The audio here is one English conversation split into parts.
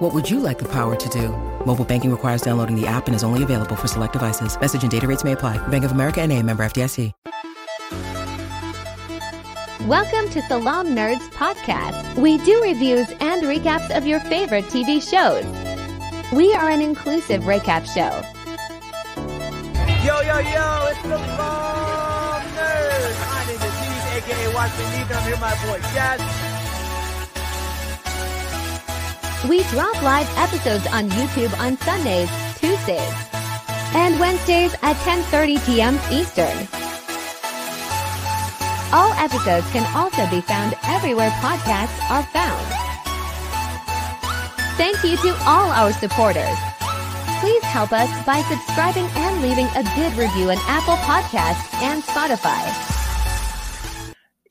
What would you like the power to do? Mobile banking requires downloading the app and is only available for select devices. Message and data rates may apply. Bank of America and a member FDIC. Welcome to Salaam Nerds Podcast. We do reviews and recaps of your favorite TV shows. We are an inclusive recap show. Yo, yo, yo, it's the Bomb Nerds. My name is Steve, aka Watch Me Leave, and I'm here my boy Jazz. We drop live episodes on YouTube on Sundays, Tuesdays, and Wednesdays at 10:30 p.m. Eastern. All episodes can also be found everywhere podcasts are found. Thank you to all our supporters. Please help us by subscribing and leaving a good review on Apple Podcasts and Spotify.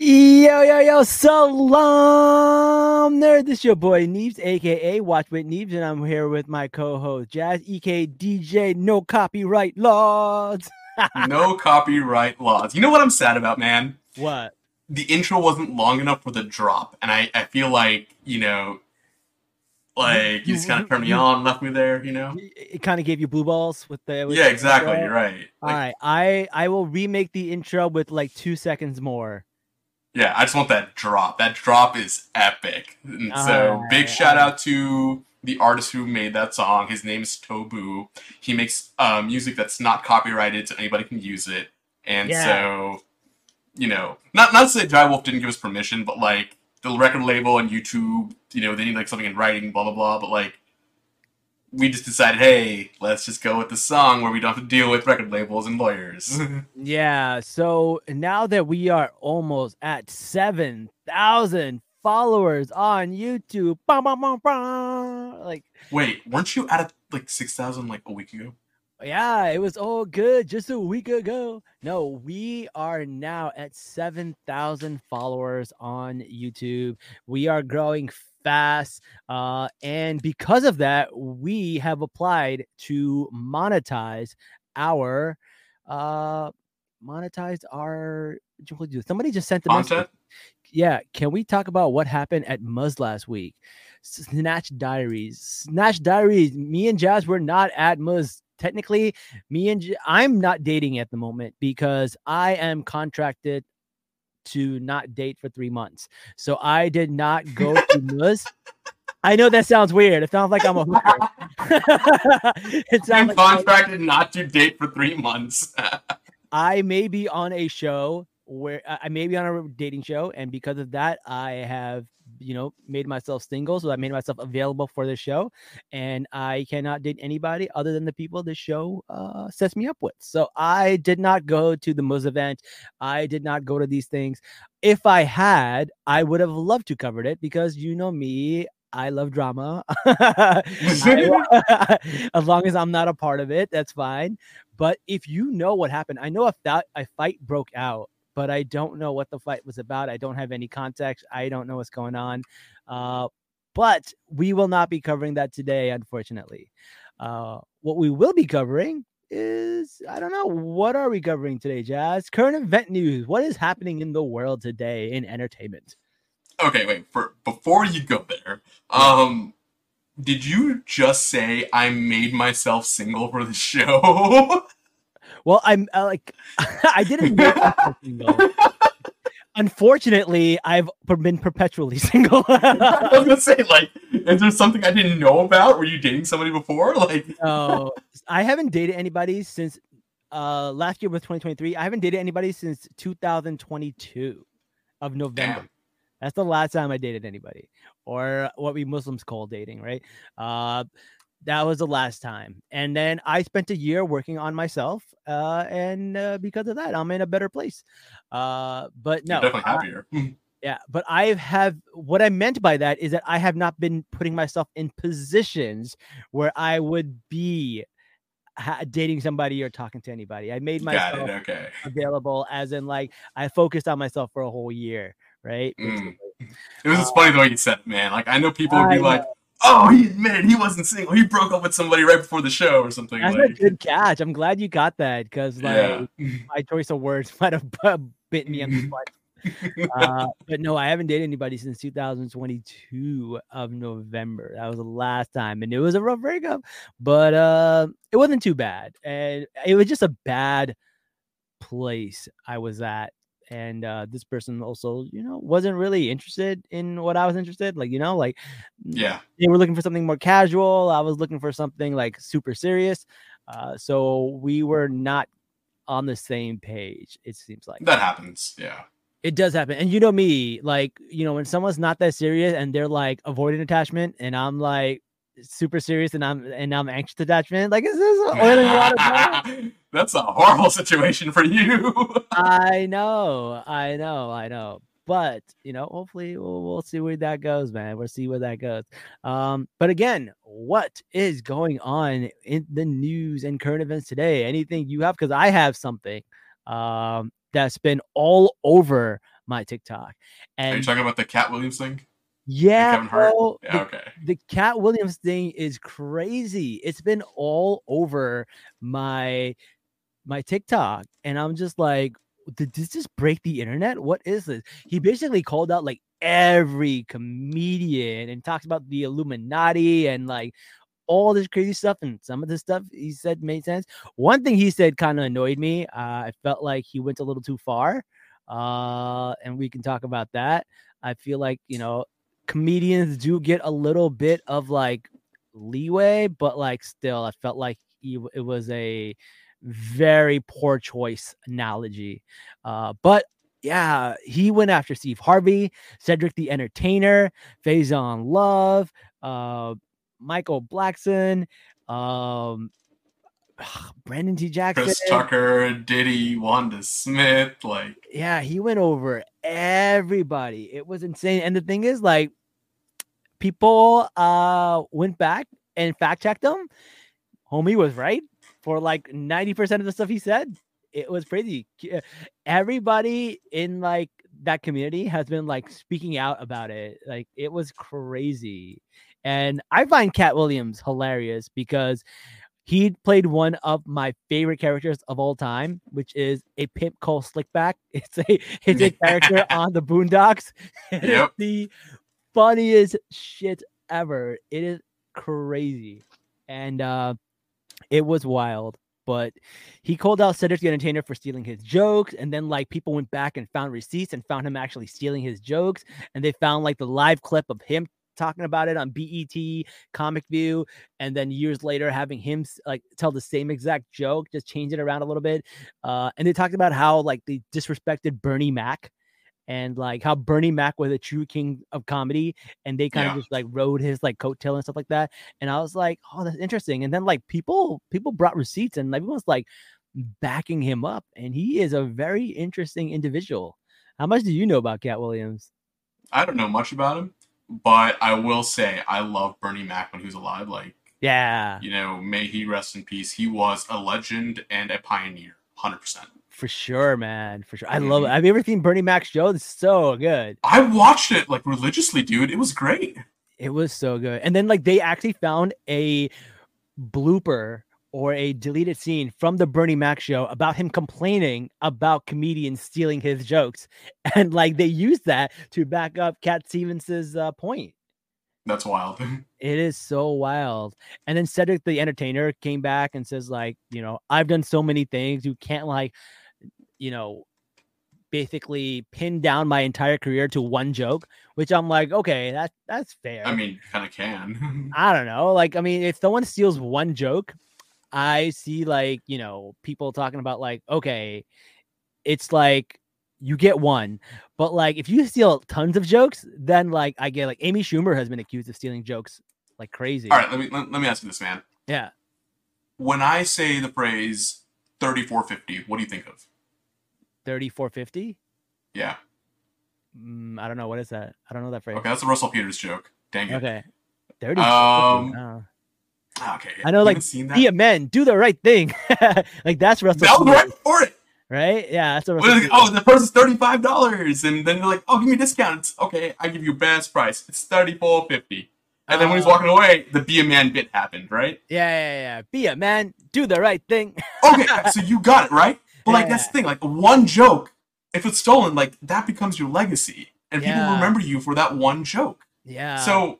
Yo, yo, yo, salaam nerd. This is your boy Neves, aka Watch with Neves, and I'm here with my co-host Jazz, EK DJ, no copyright laws. no copyright laws. You know what I'm sad about, man? What? The intro wasn't long enough for the drop, and I, I feel like, you know, like you just kind of turned me on, left me there, you know? It kind of gave you blue balls with the. With yeah, exactly. You're right. All Like, right, I I will remake the intro with like two seconds more. Yeah, I just want that drop. That drop is epic. And so big shout out to the artist who made that song. His name is Tobu. He makes uh, music that's not copyrighted, so anybody can use it. And Yeah. so, you know, not not to say Jai Wolf didn't give us permission, but like the record label and YouTube, you know, they need like something in writing, blah blah blah. But like, we just decided, hey, let's just go with the song where we don't have to deal with record labels and lawyers. Yeah, so now that we are almost at 7,000 followers on YouTube, bum, bum, bum, bum, like, Wait, weren't you at like six thousand like a week ago? yeah, it was all good just a week ago. No, we are now at 7,000 followers on YouTube. We are growing fast. Uh, and because of that, we have applied to monetize our, uh, monetize our, somebody just sent the message Content? yeah, can we talk about what happened at Muzz last week? Snatch Diaries. Snatch Diaries. Me and Jazz were not at Muzz. Technically, me and I'm not dating at the moment because I am contracted to not date for three months. So I did not go to Muzz. I know that sounds weird. It sounds like I'm a hooker. it I'm sounds like I'm- contracted not to date for three months. I may be on a show where I may be on a dating show, and because of that, I have you know made myself single, so I made myself available for the show, and I cannot date anybody other than the people the show uh, sets me up with. So I did not go to the Muzz event. I did not go to these things. If I had, I would have loved to covered it because you know me. I love drama. I- as long as I'm not a part of it, that's fine. But if you know what happened, I know if that a fight broke out, but I don't know what the fight was about. I don't have any context. I don't know what's going on. Uh, but we will not be covering that today, unfortunately. Uh, what we will be covering is I don't know what are we covering today, Jazz? Current event news. What is happening in the world today in entertainment? okay, wait. For before you go there, um, did you just say I made myself single for the show? Well, I'm uh, like I didn't make myself single. Unfortunately, I've been perpetually single. I was gonna say, like, is there something I didn't know about? Were you dating somebody before? Like, no, I haven't dated anybody since uh last year was 2023. I haven't dated anybody since 2022 of November. damn. That's the last time I dated anybody, or what we Muslims call dating, right? Uh, that was the last time. And then I spent a year working on myself, uh, and uh, because of that, I'm in a better place. Uh, but no, You're definitely happier. yeah, but I have what I meant by that is that I have not been putting myself in positions where I would be ha- dating somebody or talking to anybody. I made myself. Okay. available as in like I focused on myself for a whole year, right? Mm. It was just funny the way you said it, man. Like I know people would I be like, "Oh, he admitted he wasn't single. He broke up with somebody right before the show or something." That's a like, good catch. I'm glad you got that because like yeah. my choice of words might have bit me on the butt. uh, but no, I haven't dated anybody since 2022 of November. That was the last time, and it was a rough breakup, but uh, it wasn't too bad, and it was just a bad place I was at. And uh, this person also, you know, wasn't really interested in what I was interested. Like, you know, like yeah. they were looking for something more casual. I was looking for something like super serious. Uh, so we were not on the same page. It seems like That happens. Yeah. it does happen. And you know me, like, you know, when someone's not that serious and they're like avoiding attachment and I'm like super serious and I'm and I'm anxious to attachment, like is this oil and water? That's a horrible situation for you. I know, I know, I know. But you know, hopefully we'll, we'll see where that goes, man. We'll see where that goes. Um, but again, what is going on in the news and current events today? Anything you have? Because I have something um that's been all over my TikTok. And Are you talking about the Katt Williams thing? Yeah, Kevin Hart? bro, Yeah. the, Okay. the Katt Williams thing is crazy. It's been all over my my TikTok, and I'm just like, did this just break the internet? What is this? He basically called out like every comedian and talks about the Illuminati and like all this crazy stuff. And some of the stuff he said made sense. One thing he said kind of annoyed me. Uh, I felt like he went a little too far, uh, and we can talk about that. I feel like you know comedians do get a little bit of like leeway, but like still, I felt like it was a very poor choice analogy. Uh, but yeah, he went after Steve Harvey, Cedric the Entertainer, Faizon Love, uh, Michael Blackson, um, Brandon T. Jackson. Chris Tucker, Diddy, Wanda Smith, like yeah, he went over everybody. It was insane. And the thing is, like, people uh went back and fact checked him. Homie was right for like 90% of the stuff he said. It was crazy. Uh, Everybody in like that community has been like speaking out about it. Like it was crazy. And I find Katt Williams hilarious because he played one of my favorite characters of all time, which is a pimp called Slickback. It's a it's a character on the Boondocks. Yep. the funniest shit ever. It is crazy, and uh, it was wild. But he called out Cedric the Entertainer for stealing his jokes, and then like people went back and found receipts and found him actually stealing his jokes, and they found like the live clip of him talking about it on BET Comic View, and then years later having him like tell the same exact joke, just change it around a little bit. Uh, and they talked about how like they disrespected Bernie Mac. And like how Bernie Mac was a true king of comedy, and they kind of just like rode his like coattail and stuff like that. And I was like, oh, that's interesting. And then like people people brought receipts, and like everyone's like backing him up, and he is a very interesting individual. How much do you know about Katt Williams? I don't know much about him, but I will say I love Bernie Mac when he was alive. Like, Yeah, you know, may he rest in peace. He was a legend and a pioneer, hundred percent. For sure, man. For sure. I love it. Mhm. Have you ever seen Bernie Mac's show? It's so good. I watched it like religiously, dude. It was great. It was so good. And then like they actually found a blooper or a deleted scene from the Bernie Mac show about him complaining about comedians stealing his jokes. And like they used that to back up Cat Stevens's uh, point. That's wild. It is so wild. And then Cedric the Entertainer came back and says, like, you know, I've done so many things. You can't like, you know, basically pin down my entire career to one joke, which I'm like, okay, that's that's fair. I mean, kind of can. I don't know. Like, I mean, if someone steals one joke, I see like, you know, people talking about like, okay, it's like you get one. But like if you steal tons of jokes, then like I get like Amy Schumer has been accused of stealing jokes like crazy. All right, let me let, let me ask you this, man. Yeah. When I say the phrase "3450," what do you think of? 3450? Yeah. Mm, I don't know. What is that? I don't know that phrase. Okay, that's a Russell Peters joke. Dang it. Okay. 30. Um, oh. Okay, I know, like. Be a man, do the right thing. like that's Russell. that was Peters, right for it. right? Yeah, that's What Russell. Oh, the person's thirty five dollars, and then they're like, "Oh, give me a discount." Okay. I give you best price. It's thirty four fifty. And then when he's Oh. walking away, the be a man bit happened, right? yeah, yeah, yeah. Be a man, do the right thing. Okay, so you got it right. But like that's the thing. Like one joke, if it's stolen, like that becomes your legacy, and people remember you for that one joke. yeah. So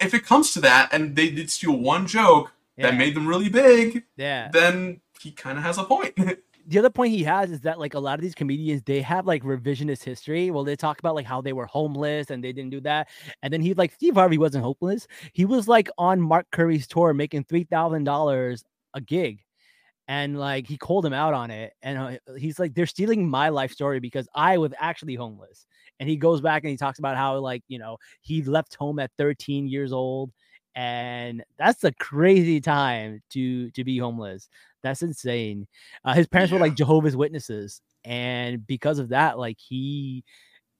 if it comes to that, and they did steal one joke yeah, that made them really big, yeah. then he kind of has a point. the other point he has is that like a lot of these comedians they have like revisionist history well they talk about like how they were homeless and they didn't do that and then he like steve harvey wasn't homeless he was like on mark curry's tour making $3000 a gig and like he called him out on it and uh, he's like they're stealing my life story because i was actually homeless. And he goes back and he talks about how like you know he left home at 13 years old and that's a crazy time to to be homeless. That's insane. Uh, his parents were like jehovah's witnesses and because of that like he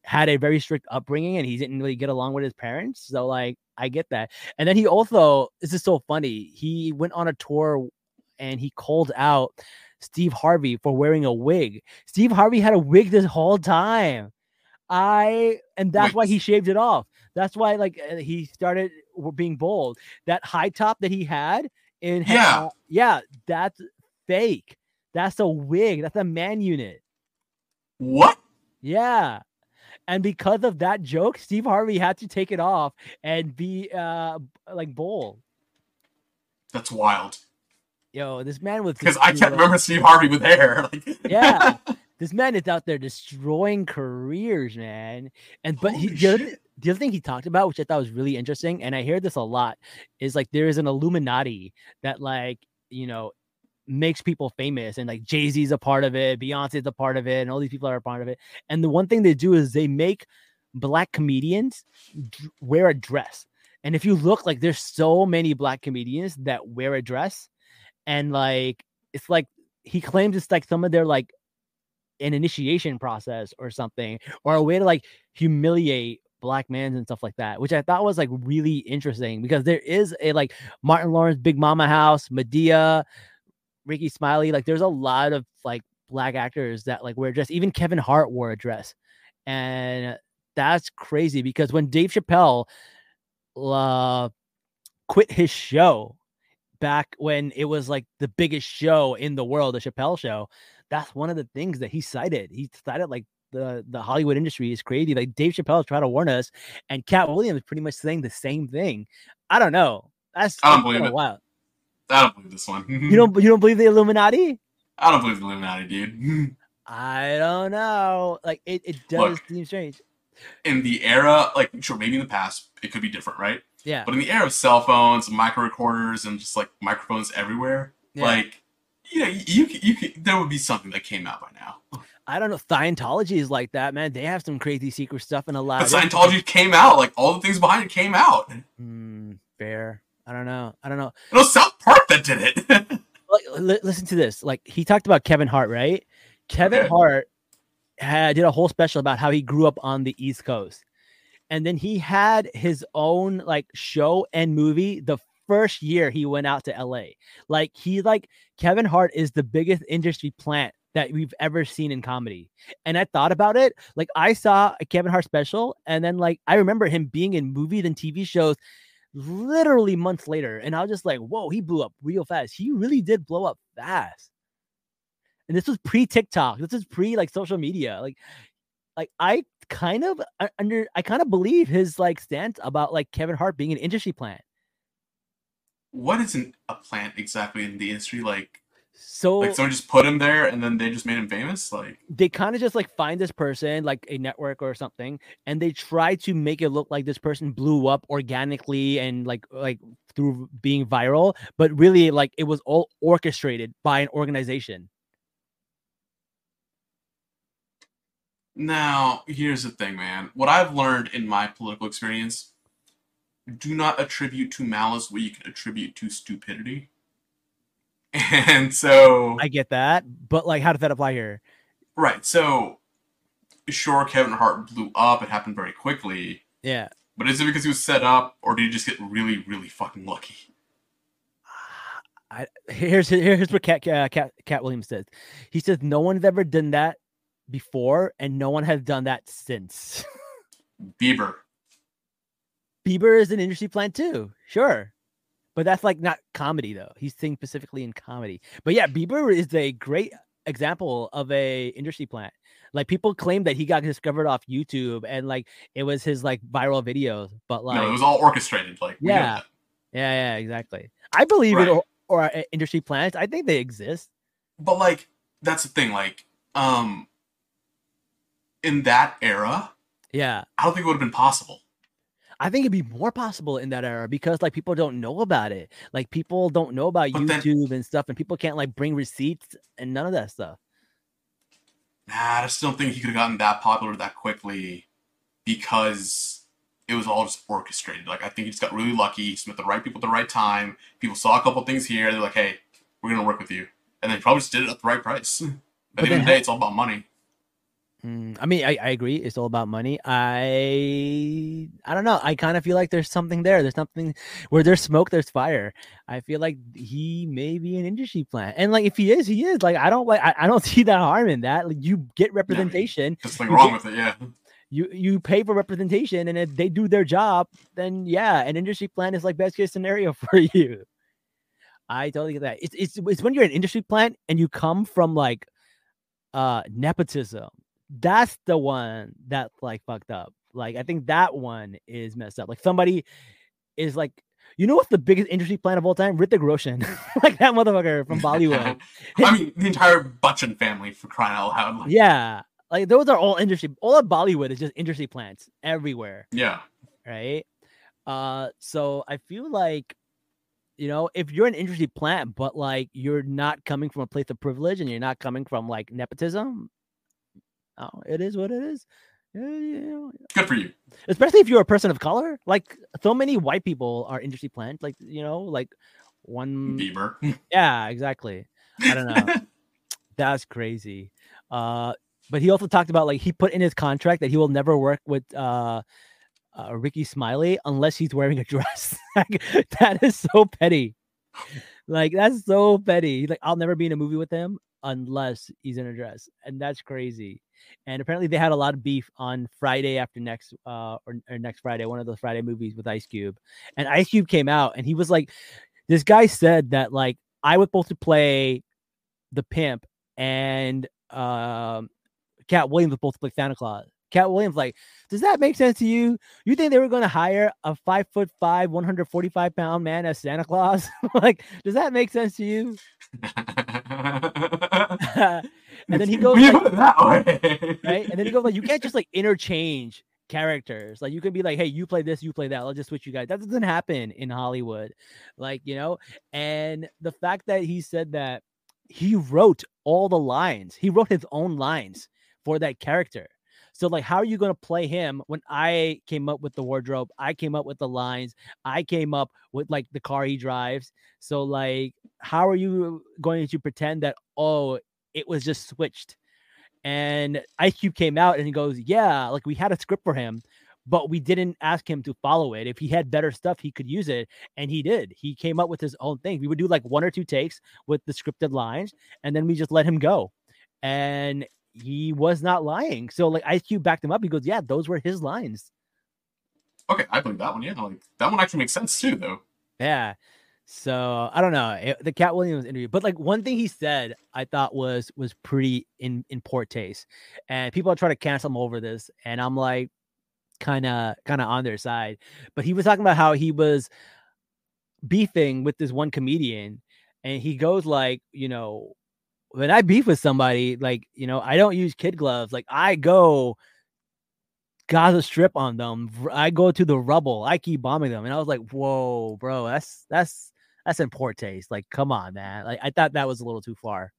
had a very strict upbringing and he didn't really get along with his parents so like i get that. And then he also this is so funny he went on a tour and he called out steve harvey for wearing a wig steve harvey had a wig this whole time i and that's why he shaved it off that's why like uh, he started being bold that high top that he had in Yeah. uh, yeah that's fake that's a wig that's a man unit what? yeah. And because of that joke, Steve Harvey had to take it off and be uh like bold. That's wild. Yo, this man was Because I can't remember Steve Harvey with hair. Like, Yeah. This man is out there destroying careers, man. And but he, the, other, the other thing he talked about, which I thought was really interesting, and I hear this a lot, is like there is an Illuminati that like you know makes people famous, and like Jay Z's a part of it, Beyonce's a part of it, and all these people are a part of it. And the one thing they do is they make black comedians wear a dress. And if you look, like there's so many black comedians that wear a dress, and like it's like he claims it's like some of their like an initiation process or something, or a way to like humiliate black men and stuff like that, which I thought was like really interesting because there is a like Martin Lawrence Big Mama House, Madea, Rickey Smiley, like there's a lot of like black actors that like wear a dress. Even Kevin Hart wore a dress, and that's crazy because when Dave Chappelle uh, quit his show back when it was like the biggest show in the world, the Chappelle show, that's one of the things that he cited. He cited like the the Hollywood industry is crazy. Like Dave Chappelle is trying to warn us, and Katt Williams is pretty much saying the same thing. I don't know. That's I don't believe it. Wild. I don't believe this one. You don't you don't believe the Illuminati? I don't believe the Illuminati, dude. I don't know. Like it, it does Look. seem strange. In the era, like, sure, maybe in the past, it could be different, right? Yeah. But in the era of cell phones, micro recorders, and just like microphones everywhere, yeah. like, you know, you, you, could- you could, there would be something that came out by now. I don't know. Scientology is like that, man. They have some crazy secret stuff in a lot. But Scientology came out, like, all the things behind it came out. Hmm, fair. I don't know. I don't know. It was South Park that did it. like, li- listen to this. Like he talked about Kevin Hart, right? Kevin Okay. Hart had did a whole special about how he grew up on the East Coast, and then he had his own like show and movie the first year he went out to L.A. Like he like Kevin Hart is the biggest industry plant that we've ever seen in comedy. And I thought about it. Like I saw a Kevin Hart special, and then like I remember him being in movies and TV shows literally months later. And I was just like, whoa, he blew up real fast. He really did blow up fast. And this was pre TikTok. This is pre like social media. Like, like I kind of uh, under I kind of believe his like stance about like Kevin Hart being an industry plant. what is an, a plant exactly in the industry? Like, So like someone just put him there and then they just made him famous? Like, they kind of just like find this person like a network or something and they try to make it look like this person blew up organically and like like through being viral but really like it was all orchestrated by an organization Now, here's the thing, man. What I've learned in my political experience do not attribute to malice what you can attribute to stupidity. And so, i get that but like how does that apply here right. So, sure, Kevin Hart blew up. It happened very quickly. yeah But is it because he was set up or did he just get really, really fucking lucky? I here's here's what Katt uh, Katt Katt Williams says. He says no one's ever done that before, and no one has done that since. Bieber. Bieber is an industry plant too, sure, but that's like not comedy though. He's singing specifically in comedy. But yeah, Bieber is a great example of a industry plant. Like people claim that he got discovered off YouTube and like it was his like viral videos, but like no, it was all orchestrated. Like Yeah. yeah, yeah, exactly. I believe Right. it or, or uh, industry plants. I think they exist. but like that's the thing. Like um, in that era, Yeah. I don't think it would have been possible. I think it'd be more possible in that era because like people don't know about it. Like people don't know about But then- YouTube and stuff, and people can't like bring receipts and none of that stuff. Nah, I just don't think he could have gotten that popular that quickly because it was all just orchestrated. Like I think he just got really lucky. He met the right people at the right time. People saw a couple things here. They're like, "Hey, we're gonna work with you," and they probably just did it at the right price. At the end of the day, it's all about money. Mm, I mean, I, I agree. It's all about money. I I don't know. I kind of feel like there's something there. There's something where there's smoke, there's fire. I feel like he may be an industry plant, and like if he is, he is. Like I don't like. I, I don't see that harm in that. Like you get representation. You wrong get- with it. Yeah. you you pay for representation and if they do their job then yeah an industry plant is like best case scenario for you i totally get that it's, it's it's when you're an industry plant and you come from like uh nepotism that's the one that's like fucked up like i think that one is messed up like somebody is like you know what's the biggest industry plant of all time Hrithik Roshan like that motherfucker from Bollywood I mean, the entire Bachchan family for crying out loud. Like, yeah like those are all industry all of Bollywood is just industry plants everywhere yeah. right? Uh, so I feel like, you know, if you're an industry plant, but like you're not coming from a place of privilege and you're not coming from like nepotism, oh, it is what it is. Yeah, Good for you. especially if you're a person of color. Like so many white people are industry plants. Like you know, like one. Bieber. Yeah, exactly. I don't know. That's crazy. Uh, but he also talked about like he put in his contract that he will never work with uh, uh Rickey Smiley unless he's wearing a dress. Like, that is so petty. Like that's so petty. He's like, I'll never be in a movie with him unless he's in a dress, and that's crazy. And apparently, they had a lot of beef on Friday after next, uh, or, or next Friday, one of those Friday movies with Ice Cube. And Ice Cube came out, and he was like, "This guy said that like I was supposed to play the pimp, and um, Katt Williams was supposed to play Santa Claus." Katt Williams like, does that make sense to you? You think they were going to hire a five foot five, 145 pound man as Santa Claus? like, does that make sense to you? and then he goes you like, that way. right? And then he goes like, you can't just like interchange characters. Like you can be like, hey, you play this, you play that. I'll just switch you guys. That doesn't happen in Hollywood. Like, you know, and the fact that he said that he wrote all the lines, he wrote his own lines for that character. So, like, how are you going to play him when I came up with the wardrobe? I came up with the lines. I came up with like the car he drives. So, like, how are you going to pretend that, oh, it was just switched? And Ice Cube came out and he goes, Yeah, like we had a script for him, but we didn't ask him to follow it. If he had better stuff, he could use it. And he did. He came up with his own thing. We would do like one or two takes with the scripted lines, and then we just let him go. And he was not lying. So like Ice Cube backed him up. He goes, Yeah, those were his lines. Okay, I believe that one. Yeah, like that one actually makes sense too, though. Yeah. So I don't know it- the Katt Williams interview, but like one thing he said I thought was was pretty in in poor taste, and people are trying to cancel him over this, and I'm like, kind of kind of on their side. But he was talking about how he was beefing with this one comedian, and he goes like, you know, when I beef with somebody, like you know, I don't use kid gloves, like I go Gaza Strip on them. I go to the rubble. I keep bombing them, and I was like, "Whoa, bro, that's that's that's in poor taste. Like, come on, man. Like, I thought that was a little too far.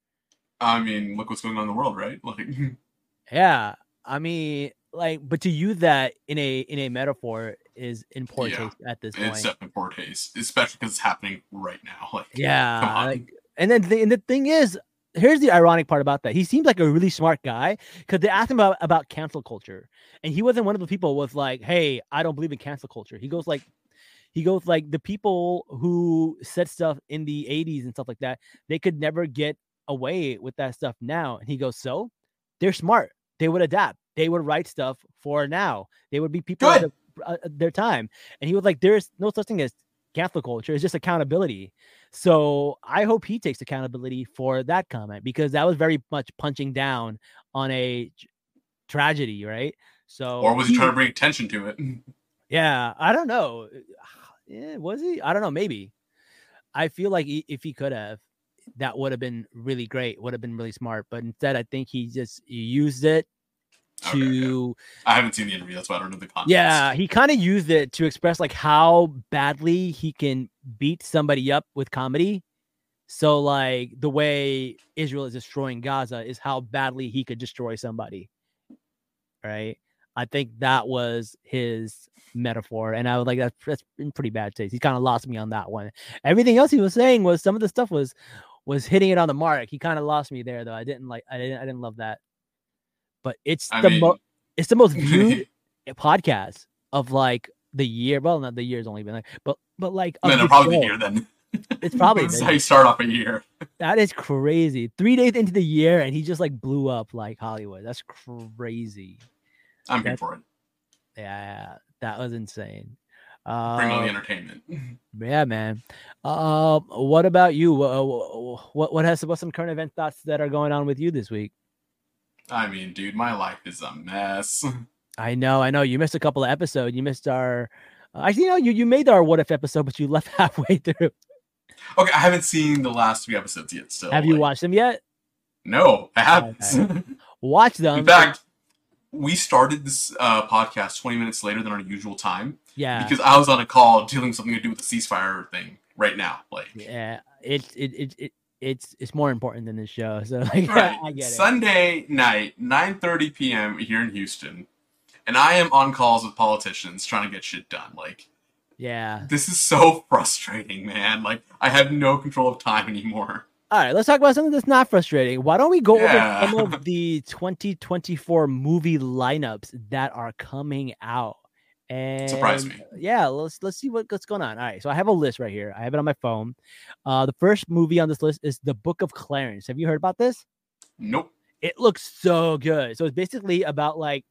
I mean, look what's going on in the world, right? Like, Yeah, I mean, like, but to use that in a in a metaphor is in poor Yeah, taste at this point. it's definitely poor taste, especially because it's happening right now. Like, Yeah, like, and then the, and the thing is, here's the ironic part about that. He seems like a really smart guy because they asked him about about cancel culture, and he wasn't one of the people was like, "Hey, I don't believe in cancel culture." He goes like, he goes like the people who said stuff in the 80s and stuff like that, they could never get away with that stuff now. And he goes, so they're smart. They would adapt. They would write stuff for now. They would be people Good. the- uh, their time. And he was like, there's no such thing as cancel culture. It's just accountability. So I hope he takes accountability for that comment because that was very much punching down on a tragedy, right? So Or was he trying to bring attention to it? yeah, I don't know. Yeah, was he? I don't know. Maybe. I feel like he, if he could have, that would have been really great. Would have been really smart. But instead, I think he just used it Okay, yeah. I haven't seen the interview, that's why I don't know the context. yeah, he kind of used it to express like how badly he can beat somebody up with comedy. So like the way Israel is destroying Gaza is how badly he could destroy somebody. Right? I think that was his metaphor, and I was like, that's that's in pretty bad taste. He kind of lost me on that one. Everything else he was saying was some of the stuff was was hitting it on the mark. He kind of lost me there, though. I didn't like. I didn't. I didn't love that. But it's I the most it's the most viewed podcast of like the year. Well, not the year's only been like, but but like then it'll probably show. be here then. It's probably That's how you start off a year. that is crazy. Three days into the year, and he just like blew up like Hollywood. That's crazy. I'm here for it. Yeah, that was insane. Bring on the Um, entertainment. yeah, man. Um, what about you? Uh, wh- what what has what's some current event thoughts that are going on with you this week? I mean, dude, my life is a mess. I know, I know. You missed a couple of episodes. You missed our. Uh, actually, you know, you you made our what if episode, but you left halfway through. Okay, I haven't seen the last three episodes yet. Still, Have you watched them yet? No, I haven't. Okay. Watch them. In fact, we started this uh, podcast 20 minutes later than our usual time yeah, because I was on a call dealing something to do with the ceasefire thing right now. Like, yeah. It it it. it it's it's more important than this show, so like right, I get it. Sunday night, 9:30 p.m. here in Houston, and I am on calls with politicians trying to get shit done. Like, Yeah. this is so frustrating, man. Like, I have no control of time anymore. All right, let's talk about something that's not frustrating. Why don't we go Yeah. over some of the 2024 movie lineups that are coming out? And Surprise me. Yeah, let's let's see what, what's going on. All right, so I have a list right here. I have it on my phone. Uh, the first movie on this list is The Book of Clarence. Have you heard about this? Nope. It looks so good. So it's basically about like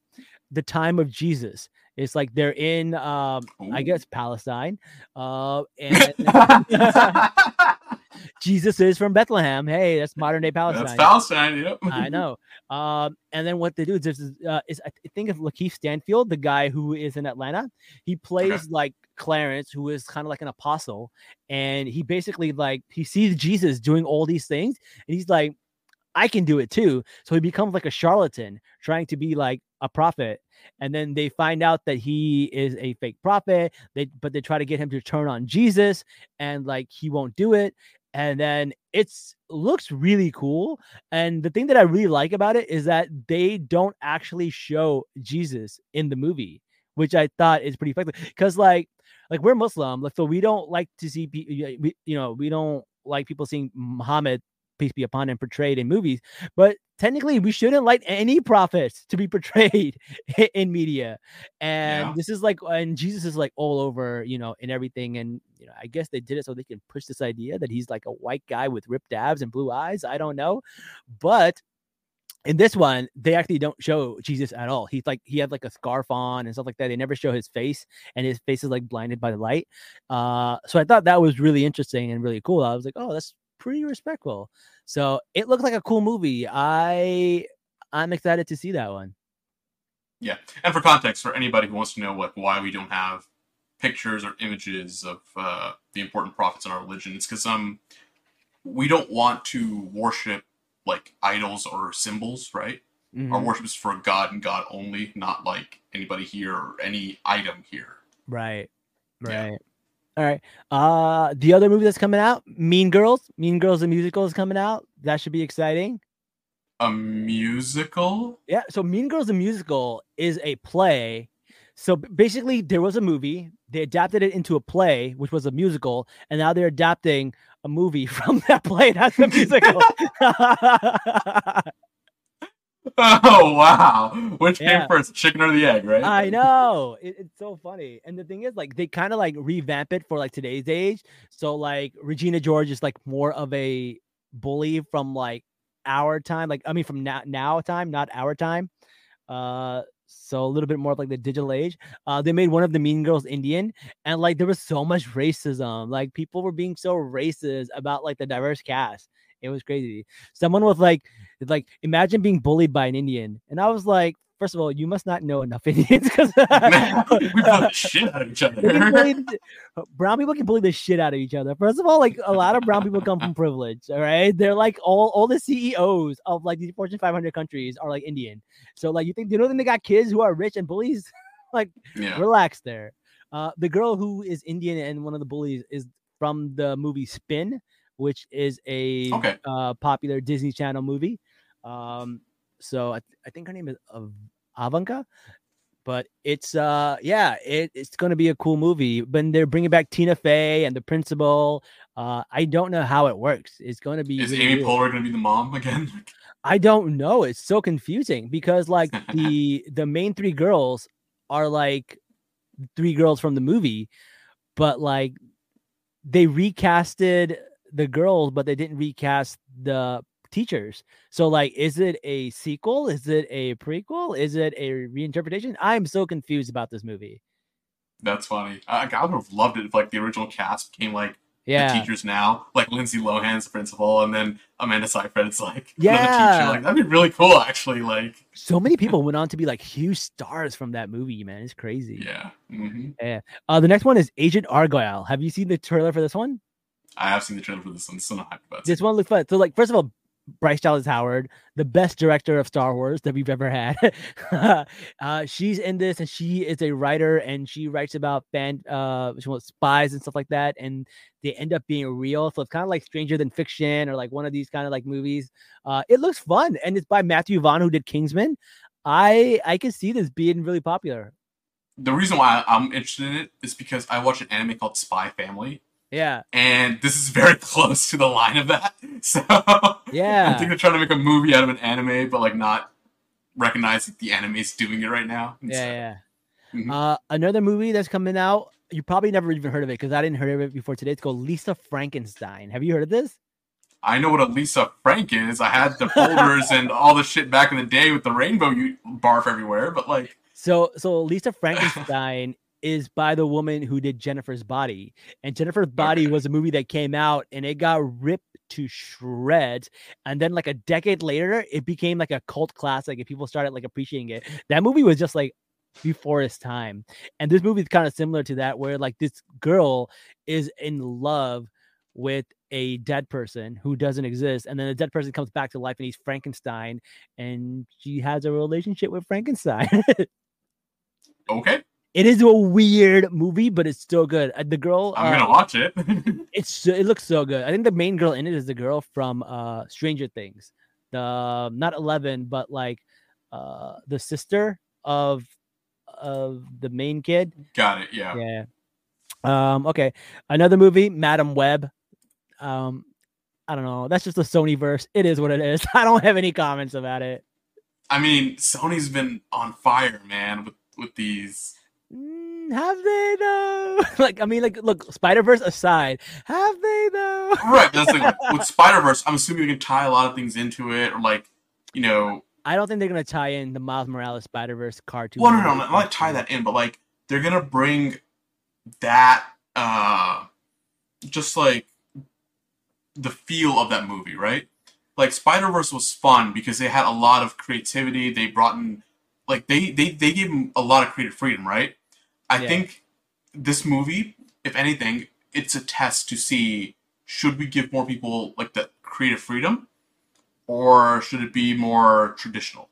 the time of Jesus. It's like they're in, um, I guess Palestine, uh, and Jesus is from Bethlehem. Hey, that's modern day Palestine. That's Palestine. Yep. I know. Um, and then what they do is is, uh, is I think of Lakeith Stanfield, the guy who is in Atlanta. He plays like Clarence, who is kind of like an apostle, and he basically like he sees Jesus doing all these things, and he's like, I can do it too. So he becomes like a charlatan, trying to be like a prophet. And then they find out that he is a fake prophet. They but they try to get him to turn on Jesus, and like he won't do it. And then it's looks really cool. And the thing that I really like about it is that they don't actually show Jesus in the movie, which I thought is pretty effective. Because like, like we're Muslim, like so we don't like to see, pe- we, you know, we don't like people seeing Muhammad, peace be upon him, portrayed in movies. But technically, we shouldn't like any prophets to be portrayed in media. And Yeah. this is like, and Jesus is like all over, you know, in everything. And you know, I guess they did it so they can push this idea that he's like a white guy with ripped abs and blue eyes. I don't know, but in this one, they actually don't show Jesus at all. He's like he had like a scarf on and stuff like that. They never show his face, and his face is like blinded by the light. Uh, so I thought that was really interesting and really cool. I was like, oh, that's pretty respectful. So it looked like a cool movie. I I'm excited to see that one. Yeah, and for context, for anybody who wants to know like why we don't have pictures or images of uh, the important prophets in our religion, it's because um we don't want to worship like idols or symbols, right? Our Mhm. worship is for God and God only, not like anybody here or any item here. Right. Yeah. All right. Uh the other movie that's coming out, Mean Girls. Mean Girls the musical is coming out. That should be exciting. A musical? Yeah, so Mean Girls the musical is a play. So basically there was a movie, they adapted it into a play, which was a musical, and now they're adapting a movie from that play. That's the musical. Oh wow! Which Yeah. came first, chicken or the egg, right? I know it, it's so funny, and the thing is, like, they kind of like revamp it for like today's age. So like Regina George is like more of a bully from like our time, like I mean from now now time, not our time. Uh, so a little bit more of like the digital age. Uh, they made one of the Mean Girls Indian, and like there was so much racism. Like people were being so racist about like the diverse cast. It was crazy. Someone was like, like imagine being bullied by an Indian, and I was like, first of all, you must not know enough Indians because we bully the shit out of each other. bully the- brown people can bully the shit out of each other. First of all, like a lot of brown people come from privilege. All right, they're like all all the CEOs of like these Fortune 500 countries are like Indian. So like you think you know then they got kids who are rich and bullies. like yeah. relax there. Uh, the girl who is Indian and one of the bullies is from the movie Spin, which is a Okay. uh, popular Disney Channel movie. Um, so I, th- I think her name is Av- Avanka, but it's uh yeah it, it's going to be a cool movie. But they're bringing back Tina Fey and the principal. Uh, I don't know how it works. It's going to be Is really Amy. Poehler gonna be the mom again? I don't know. It's so confusing because like the the main three girls are like three girls from the movie, but like they recasted the girls, but they didn't recast the teachers. So like is it a sequel? Is it a prequel? Is it a reinterpretation? I'm so confused about this movie. That's funny. I, I would have loved it if like the original cast became like the teachers now, like Lindsay Lohan's principal, and then Amanda Seyfried's like another Yeah. teacher. Like that'd be really cool, actually. Like, So many people went on to be like huge stars from that movie, man. It's crazy. yeah, hmm Uh, the next one is Agent Argyle. Have you seen the trailer for this one? I have seen the trailer for this one. Still not hyped about it. This one looks fun. So, like, first of all, Bryce Dallas Howard, the best director of Star Wars that we've ever had. uh, she's in this, and she is a writer, and she writes about fan, uh, she wants spies and stuff like that, and they end up being real. So it's kind of like Stranger Than Fiction, or like one of these kind of like movies. Uh, it looks fun, and it's by Matthew Vaughn, who did Kingsman. I I can see this being really popular. The reason why I'm interested in it is because I watched an anime called Spy Family, Yeah, and this is very close to the line of that. So Yeah. I think they're trying to make a movie out of an anime, but like not recognize that the is doing it right now. And so- yeah, yeah. Mhm. Uh, another movie that's coming out. You probably never even heard of it because I didn't hear of it before today. It's called Lisa Frankenstein. Have you heard of this? I know what a Lisa Frank is. I had the folders and all the shit back in the day with the rainbow you barf everywhere, but like, So, so Lisa Frankenstein is by the woman who did Jennifer's Body, and Jennifer's Body was a movie that came out and it got ripped to shreds. And then, like a decade later, it became like a cult classic, and people started like appreciating it. That movie was just like before its time, and this movie is kind of similar to that, where like this girl is in love with a dead person who doesn't exist and then the dead person comes back to life and he's frankenstein and she has a relationship with frankenstein okay, It is a weird movie, but it's still good. Uh, The girl, I'm uh, gonna watch it. it's it looks so good. I think the main girl in it is the girl from uh Stranger Things, the not Eleven, but like uh the sister of of the main kid. Got it. Yeah. Yeah. Um. Okay. Another movie, Madame Web. Um. I don't know. That's just the Sony verse. It is what it is. I don't have any comments about it. I mean, Sony's been on fire, man, with with these. Mm, have they though? like, I mean, like, look, Spider Verse aside, have they though? Right. That's thing. With Spider Verse, I'm assuming you can tie a lot of things into it, or like, you know, I don't think they're gonna tie in the Miles Morales Spider Verse cartoon. well, no, no, no, not like tie that in, but like they're gonna bring that, uh, just like the feel of that movie, right? Like Spider Verse was fun because they had a lot of creativity. They brought in, like they they they gave them a lot of creative freedom, right? I Yeah. think this movie, if anything, it's a test to see should we give more people like that creative freedom, or should it be more traditional?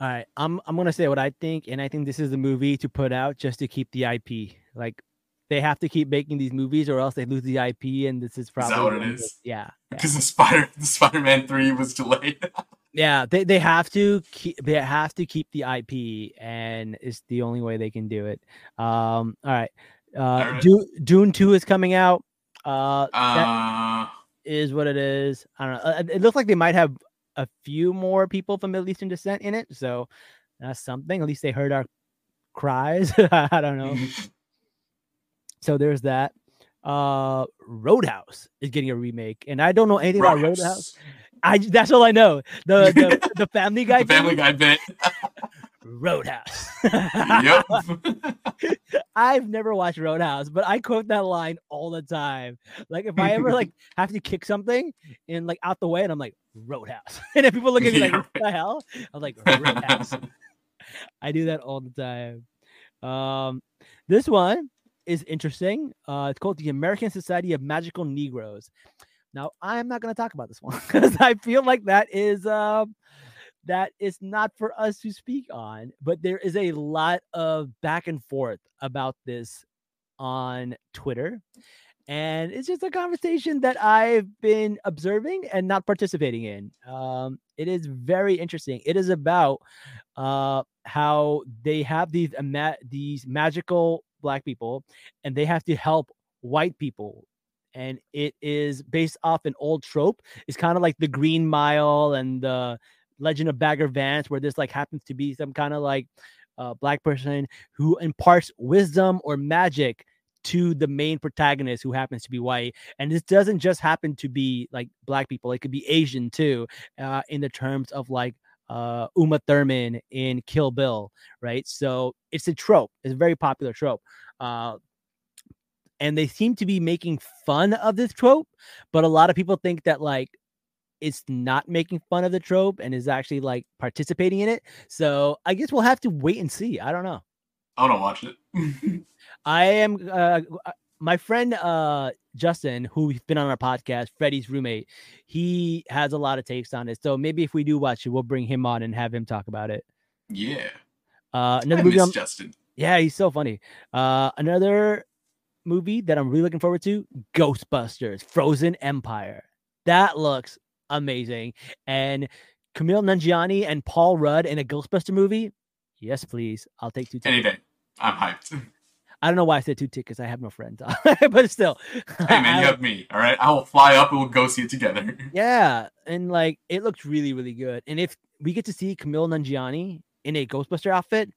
All right, I'm I'm gonna say what I think, and I think this is the movie to put out just to keep the IP. Like, they have to keep making these movies, or else they lose the IP, and this is probably what it the- is? Yeah, yeah. Because the Spider the Spider Man three was delayed. Yeah, they, they have to keep they have to keep the IP, and it's the only way they can do it. Um, all right, uh, right. Dune, Dune Two is coming out. Uh, uh, is what it is. I don't know. Uh, It looks like they might have a few more people from Middle Eastern descent in it, so that's something. At least they heard our cries. I don't know. so there's that. Uh, Roadhouse is getting a remake, and I don't know anything about Roadhouse. I that's all I know. The the, the Family Guy. the Family Guy bit. Roadhouse. yep. I've never watched Roadhouse, but I quote that line all the time. Like if I ever like have to kick something and like out the way, and I'm like Roadhouse, and if people look at me like what the hell, I'm like Roadhouse. I do that all the time. Um, this one is interesting. Uh, it's called the American Society of Magical Negroes. Now, I'm not going to talk about this one because I feel like that is um that is not for us to speak on. But there is a lot of back and forth about this on Twitter. And it's just a conversation that I've been observing and not participating in. Um, it is very interesting. It is about uh, how they have these ima- these magical black people, and they have to help white people. And it is based off an old trope. It's kind of like the Green Mile and the Legend of Bagger Vance, where this like happens to be some kind of like uh, black person who imparts wisdom or magic to the main protagonist who happens to be white. And this doesn't just happen to be like black people. It could be asian too uh, in the terms of like uh, uma thurman in kill bill right? So it's a trope. It's a very popular trope. Uh, and they seem to be making fun of this trope but a lot of people think that like it's not making fun of the trope and is actually like participating in it so i guess we'll have to wait and see i don't know I don't watch it. I am uh, uh, my friend uh Justin, who's been on our podcast, Freddie's roommate. He has a lot of takes on it, so maybe if we do watch it, we'll bring him on and have him talk about it. yeah. Uh, I another movie, miss I'm- Justin. yeah, he's so funny. Uh, another movie that I'm really looking forward to: Ghostbusters: Frozen Empire. That looks amazing, and Kumail Nanjiani and Paul Rudd in a Ghostbuster movie. Yes, please. I'll take two. tickets. Any day. I'm hyped. I don't know why I said two tickets. I have no friends, but still. Hey man, you have me. All right, I will fly up and we'll go see it together. Yeah, and like it looks really, really good. And if we get to see Kumail Nanjiani in a Ghostbuster outfit,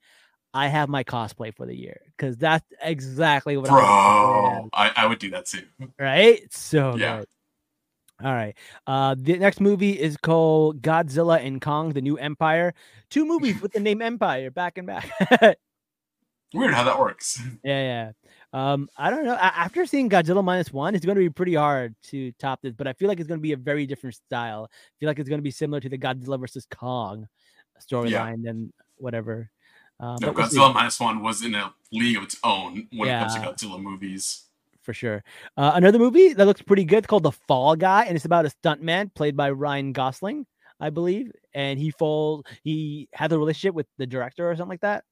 I have my cosplay for the year because that's exactly what Bro, I, I would do that too. right? So Yeah. good. All right. Uh, the next movie is called Godzilla and Kong: The New Empire. Two movies with the name Empire back and back. Weird how that works. yeah. Yeah. Um, I don't know. After seeing Godzilla minus one, it's going to be pretty hard to top this, but I feel like it's going to be a very different style. I feel like it's going to be similar to the Godzilla versus Kong storyline and whatever. Uh, No. Godzilla minus one was in a league of its own when it comes to Godzilla movies. for sure. Uh, another movie that looks pretty good called The Fall Guy, and it's about a stuntman played by Ryan Gosling, I believe, and he falls. he had a relationship with the director or something like that.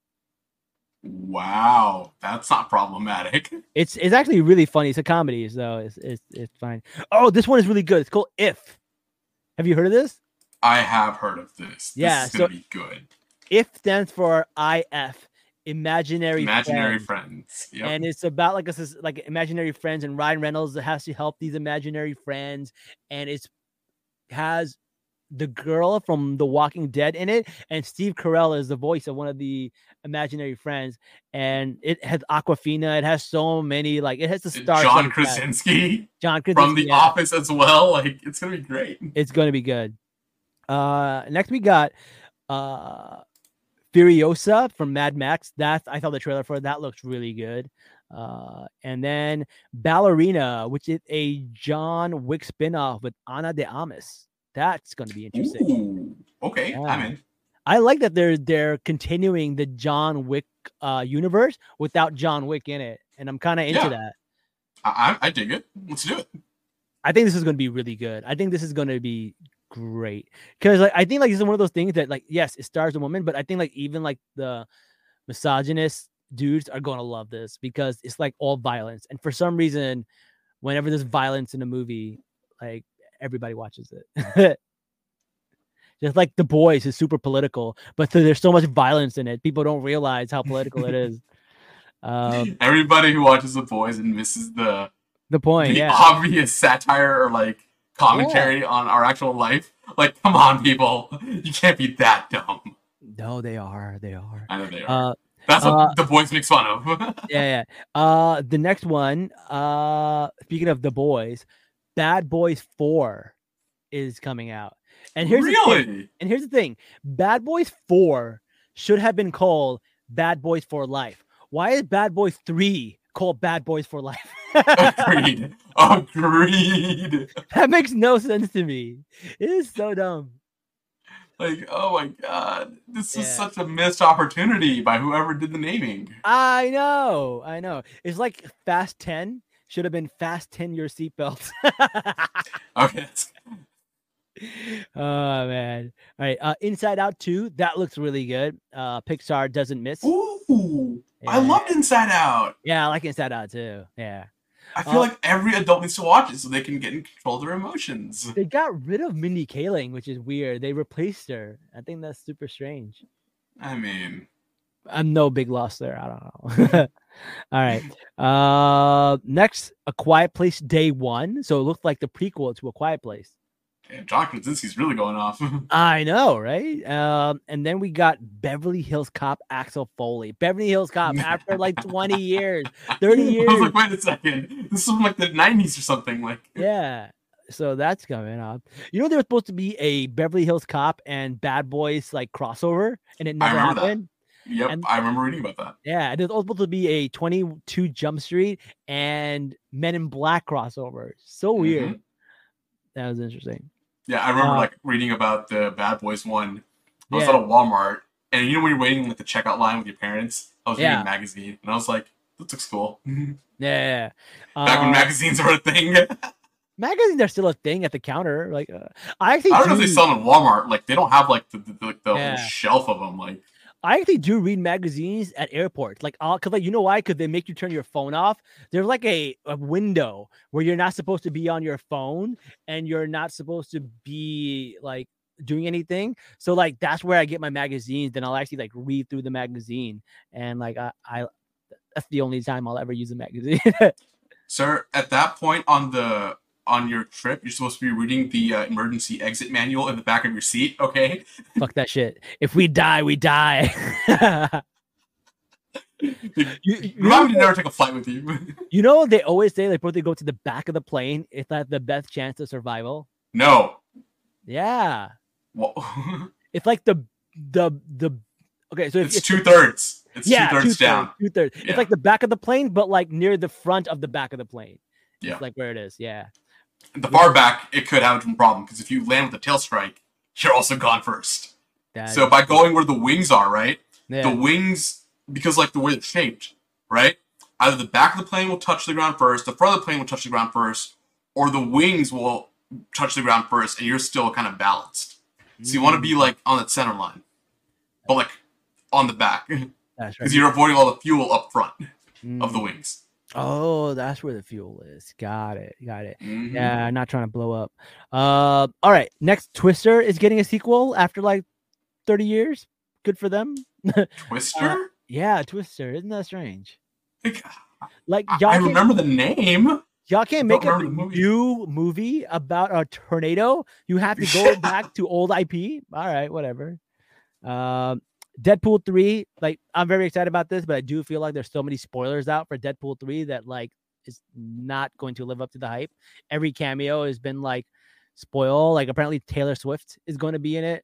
Wow, that's not problematic. It's it's actually really funny. It's a comedy, so it's it's it's fine. Oh, this one is really good. It's called If. Have you heard of this? I have heard of this. This Yeah, is gonna so- be good. If stands for IF, Imaginary Imaginary Friends. friends. Yep. and it's about like a like imaginary friends and Ryan Reynolds has to help these imaginary friends and it's has the girl from The Walking Dead in it and Steve Carell is the voice of one of the imaginary friends and it has Awkwafina it has so many like it has the stars John Krasinski John from The yeah. Office as well. Like it's gonna be great. it's to be good uh next we got uh Furiosa from Mad Max. That I saw the trailer for that looks really good. Uh, and then Ballerina, which is a John Wick spinoff with Ana de Armas. That's going to be interesting. Ooh, okay, I'm in. I like that they're they're continuing the John Wick uh universe without John Wick in it, and I'm kind of into Yeah. that. I I dig it. Let's do it. I think this is going to be really good. I think this is going to be great because like I think like this is one of those things that like yes, it stars a woman, but I think like even like the misogynist dudes are going to love this because it's like all violence, and for some reason, whenever there's violence in a movie, like everybody watches it. Just like the boys is super political, but there's so much violence in it. People don't realize how political it is. Um, Everybody who watches The Boys and misses the the point, the yeah. obvious satire or like commentary on our actual life. Like, come on, people, you can't be that dumb. No, they are. They are. I know they are. Uh, That's what uh, the boys makes fun of. yeah, yeah. Uh, the next one. Uh, speaking of the boys, Bad Boys Four is coming out, and here's the thing, really? and here's the thing: Bad Boys Four should have been called Bad Boys for Life. Why is Bad Boys Three called Bad Boys for Life? Agreed. Agreed. that makes no sense to me. It is so dumb. Like, oh my god, this is such a missed opportunity by whoever did the naming. I know, I know. It's like Fast Ten should have been Fast Ten Your Seatbelts. Okay, oh man! All right, uh, Inside Out Two. That looks really good. Uh, Pixar doesn't miss. ooh, I loved Inside Out. Yeah, I like Inside Out too. Yeah, I feel Uh, like every adult needs to watch it so they can get in control of their emotions. they got rid of Mindy Kaling, which is weird. They replaced her. I think that's super strange. I mean, I'm no big loss there. I don't know. All right. Uh, next, A Quiet Place Day One. So it looked like the prequel to A Quiet Place. Yeah, John Krasinski's really going off. I know, right? Um, and then we got Beverly Hills Cop Axel Foley. Beverly Hills Cop after like 20 years, 30 years. I was like, wait a second, this is from like the '90s or something. Like, Yeah. So that's coming up. You know, there was supposed to be a Beverly Hills Cop and Bad Boys like crossover, and it never remember that. happened. yep, And- I remember reading about that. Yeah, there's also supposed to be a 22 Jump Street and Men in Black crossover. So weird. Mhm. That was interesting. Yeah, I remember Uh, like reading about the Bad Boys one. I was Yeah. at a Walmart, and you know when you're waiting like the checkout line with your parents, I was reading a magazine, and I was like, "This looks cool." Yeah. Back when Uh, magazines were a thing. I magazines are still a thing at the counter. Like, uh, I actually don't know if do- they sell them in Walmart. Like they don't have like the, the, like, the Yeah. whole shelf of them. Like I actually do read magazines at airports. Like, I'll, cause like you know why? Cause they make you turn your phone off. There's like a, a window where you're not supposed to be on your phone and you're not supposed to be like doing anything. So like that's where I get my magazines. Then I'll actually like read through the magazine and like I, I that's the only time I'll ever use a magazine. Sir, at that point on the on your trip, you're supposed to be reading the uh, emergency exit manual in the back of your seat. Okay. Fuck that shit. If we die, we die. you, you know, never take a flight with you. you know they always say like before they go to the back of the plane, it's not the best chance of survival. no. Yeah. Well, It's like the the the okay, so it's it's two thirds. It's yeah, two thirds down. Two thirds. Yeah. It's like the back of the plane, but like near the front of the back of the plane. Yeah. It's like where it is. Yeah. The far back, it could have a problem because if you land with a tail strike, you're also gone first. That So by going where the wings are, right? yeah. The wings, because like the way they're shaped, right? Either the back of the plane will touch the ground first, the front of the plane will touch the ground first, or the wings will touch the ground first, and you're still kind of balanced. So you want to Mm, be like on that center line, but like on the back, because right. you're avoiding all the fuel up front of the Mm. wings. Oh, that's where the fuel is. Got it. Got it. Mhm. Yeah, not trying to blow up. Uh, all right. Next, Twister is getting a sequel after like 30 years. Good for them. Twister. Yeah, Twister. Isn't that strange? Like, Like I- y'all I remember the name. y'all can't make a remember movie. new movie about a tornado. You have to go back to old IP. All right, whatever. Um, Deadpool three. Like I'm very excited about this, but I do feel like there's so many spoilers out for Deadpool three that like is not going to live up to the hype. Every cameo has been like spoil. Like apparently Taylor Swift is going to be in it.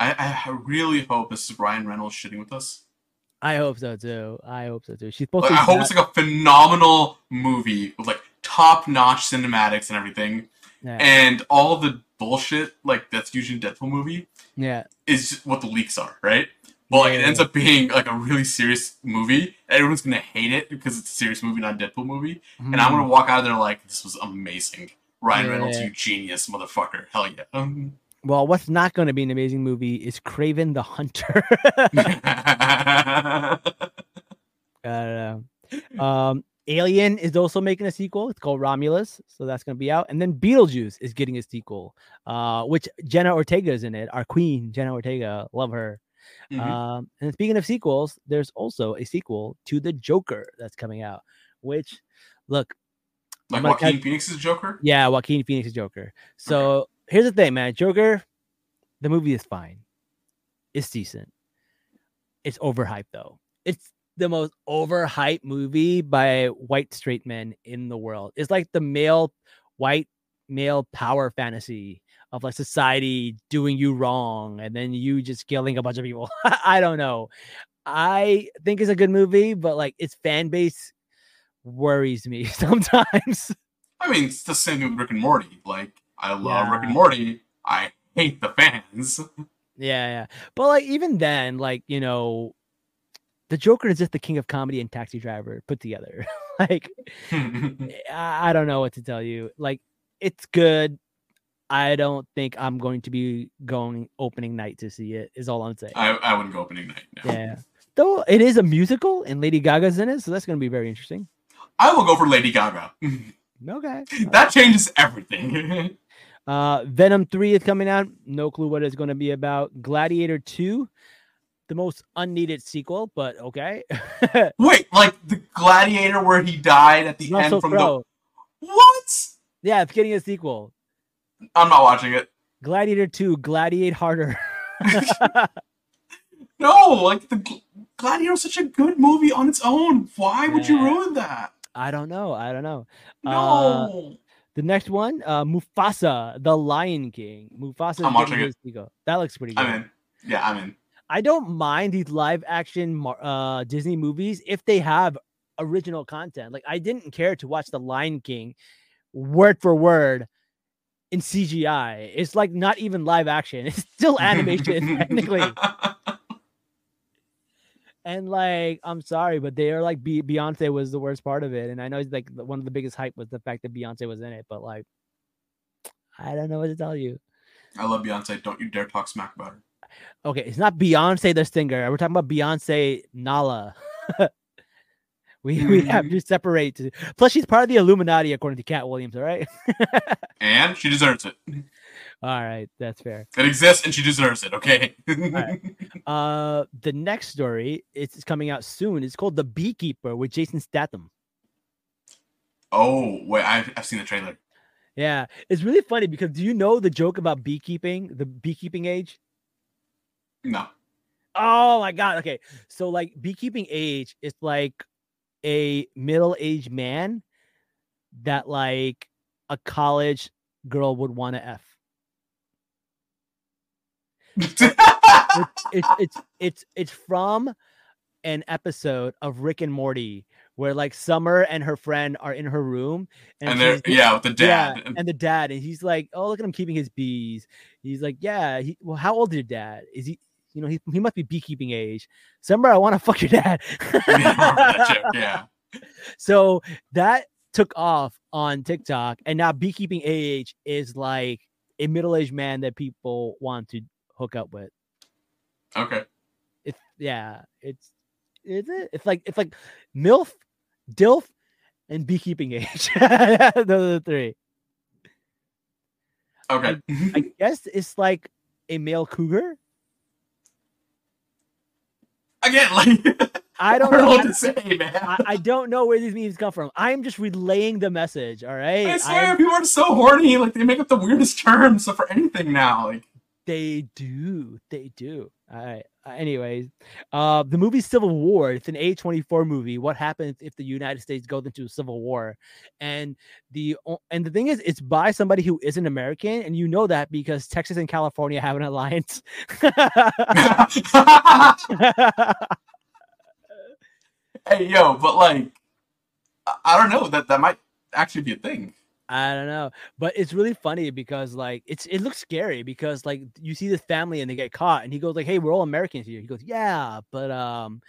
I, I really hope this is Ryan Reynolds shitting with us. I hope so too. I hope so too. She's supposed Like, to. I hope back- it's like a phenomenal movie with like top notch cinematics and everything, yeah, and all the bullshit like that's usually a Deadpool movie yeah. is what the leaks are, right? But like, it Yeah. ends up being like a really serious movie. Everyone's gonna hate it because it's a serious movie, not a Deadpool movie. And I'm Hmm. gonna walk out of there like, this was amazing. Ryan Reynolds, you genius, motherfucker. Hell yeah. Um, Well, what's not going to be an amazing movie is Kraven the Hunter. I don't know. Um, Alien is also making a sequel. It's called Romulus, so that's going to be out. And then Beetlejuice is getting a sequel, uh, which Jenna Ortega is in it. Our queen, Jenna Ortega, love her. Mhm. Um, and speaking of sequels, there's also a sequel to The Joker that's coming out. Which, look, Like like, Joaquin Phoenix's Joker. Yeah, Joaquin Phoenix's Joker. So here's the thing, man. Joker, the movie is fine. It's decent. It's overhyped though. It's the most overhyped movie by white straight men in the world. It's like the male white male power fantasy of like society doing you wrong and then you just killing a bunch of people. I don't know. I think it's a good movie, but like its fan base worries me sometimes. I mean, it's the same with Rick and Morty. Like, I love Rick and Morty. I hate the fans. Yeah, yeah. But like even then, like, you know, the Joker is just the king of comedy and taxi driver put together. like I, I don't know what to tell you. Like it's good. I don't think I'm going to be going opening night to see it, is all I'm saying. I, I wouldn't go opening night. No. yeah. Though it is a musical and Lady Gaga's in it, so that's gonna be very interesting. I will go for Lady Gaga. Okay. that changes everything. Uh Venom 3 is coming out. No clue what it's gonna be about. Gladiator 2, the most unneeded sequel, but okay. Wait, like the Gladiator where he died at the Russell end from Crowe. the what? Yeah, it's getting a sequel. I'm not watching it. Gladiator 2, Gladiate Harder. No, like the Gladiator is such a good movie on its own. Why would you ruin that? I don't know. I don't know. Uh, No. the next one, uh, Mufasa, The Lion King. Mufasa. I'm watching it. sequel. That looks pretty good. I'm in. Yeah, I'm in. I don't mind these live action uh, Disney movies if they have original content. Like I didn't care to watch The Lion King word for word in CGI. It's like not even live action. It's still animation technically. And like, I'm sorry, but they are like Be- Beyonce was the worst part of it. And I know it's like one of the biggest hype was the fact that Beyonce was in it, but like, I don't know what to tell you. I love Beyonce. Don't you dare talk smack about her. Okay, it's not Beyonce the singer. We're talking about Beyonce Nala. we we have to separate. Plus, she's part of the Illuminati, according to Katt Williams. All right. And she deserves it. all right, that's fair. It exists and she deserves it, okay? right. Uh, the next story it's coming out soon. It's called The Beekeeper with Jason Statham. oh, wait, I've, I've seen the trailer. Yeah, it's really funny because do you know the joke about beekeeping, the beekeeping age? No. Oh my god. Okay. So like beekeeping age is like a middle-aged man that like a college girl would want to F. It's it's it's it's from an episode of Rick and Morty where like Summer and her friend are in her room and they're, yeah, with the dad. yeah, and the dad, and he's like, "Oh, look at him keeping his bees." He's like, "Yeah, he, well, how old is your dad? Is he, you know, he, he must be beekeeping age." Summer, I want to fuck your dad. that yeah. so that took off on TikTok, and now beekeeping age is like a middle-aged man that people want to hook up with. Okay. It's yeah, it's is it? It's like it's like MILF, DILF, and beekeeping age. Those are the three. Okay. I guess it's like a male cougar. Again, like I don't I don't know know. what to say, man. I, I don't know where these memes come from. I'm just relaying the message. All right. I swear, I'm- people are so horny. Like they make up the weirdest terms for anything now. Like they do. They do. All right. Uh, anyways, uh, the movie Civil War. It's an A24 movie. What happens if the United States goes into a civil war? And the and the thing is, it's by somebody who isn't American, and you know that because Texas and California have an alliance. hey, yo, but like, I, I don't know. That that might actually be a thing. I don't know, but it's really funny because like it's it looks scary because like you see this family and they get caught and he goes like, "Hey, we're all Americans here." He goes, "Yeah, but um,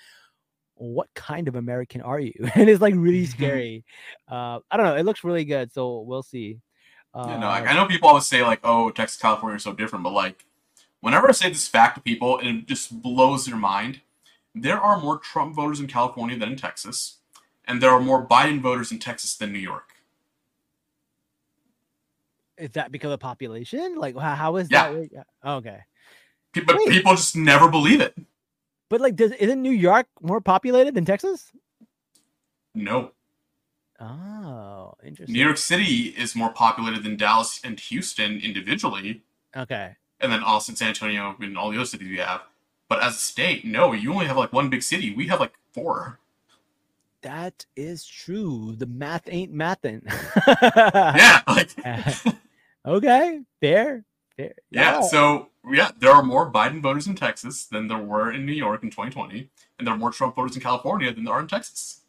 what kind of American are you?" And it's like really scary. Uh, I don't know. It looks really good, so we'll see. Uh, Yeah, no, like, I know people always say like, "Oh, Texas, California are so different," but like, whenever I say this fact to people, it just blows their mind. There are more Trump voters in California than in Texas, and there are more Biden voters in Texas than New York. Is that because of population? Like, how, how is Yeah. that? Okay, But Wait. people just never believe it. but like, does isn't New York more populated than Texas? No, Oh, interesting. New York City is more populated than Dallas and Houston individually, Okay. and then Austin, San Antonio, and all the other cities we have. But as a state, no, you only have like one big city. We have like four. That is true. The math ain't mathin'. Yeah, like okay. Fair. Fair. yeah. So yeah, there are more Biden voters in Texas than there were in New York in 2020, and there are more Trump voters in California than there are in Texas.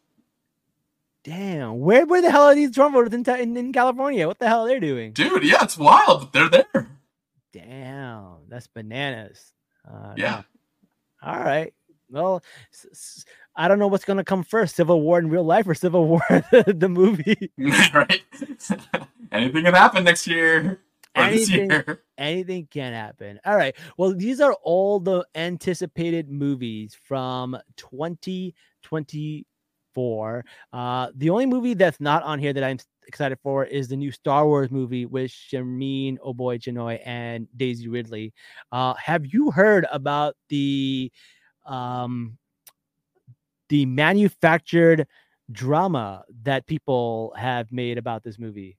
Damn. Where where the hell are these Trump voters in, in, in California? What the hell are they doing? Dude, yeah, it's wild, they're there. Damn. That's bananas. Uh, Yeah. no. All right. Well, I don't know what's gonna come first: Civil War in real life or Civil War the movie. right? Anything can happen next year Anything- anything can happen. All right. Well, these are all the anticipated movies from 2024. Uh, the only movie that's not on here that I'm excited for is the new Star Wars movie with Sharmeen Obaid-Chinoy and Daisy Ridley. Uh, have you heard about the um, the manufactured drama that people have made about this movie?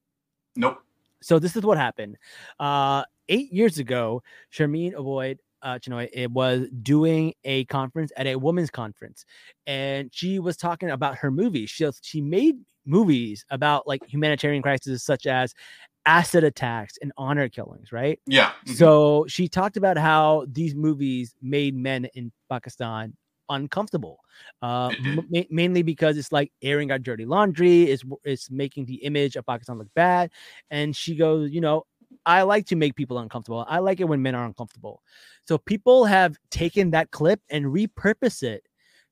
Nope. So this is what happened. Uh, eight years ago, Sharmeen Obaid uh, Chinoy it was doing a conference at a women's conference, and she was talking about her movies. She she made movies about like humanitarian crises such as acid attacks and honor killings, right? Yeah. mhm. So she talked about how these movies made men in Pakistan uncomfortable, uh, m- ma- mainly because it's like airing our dirty laundry, it's w- it's making the image of Pakistan look bad. And she goes, you know, I like to make people uncomfortable. I like it when men are uncomfortable. So people have taken that clip and repurposed it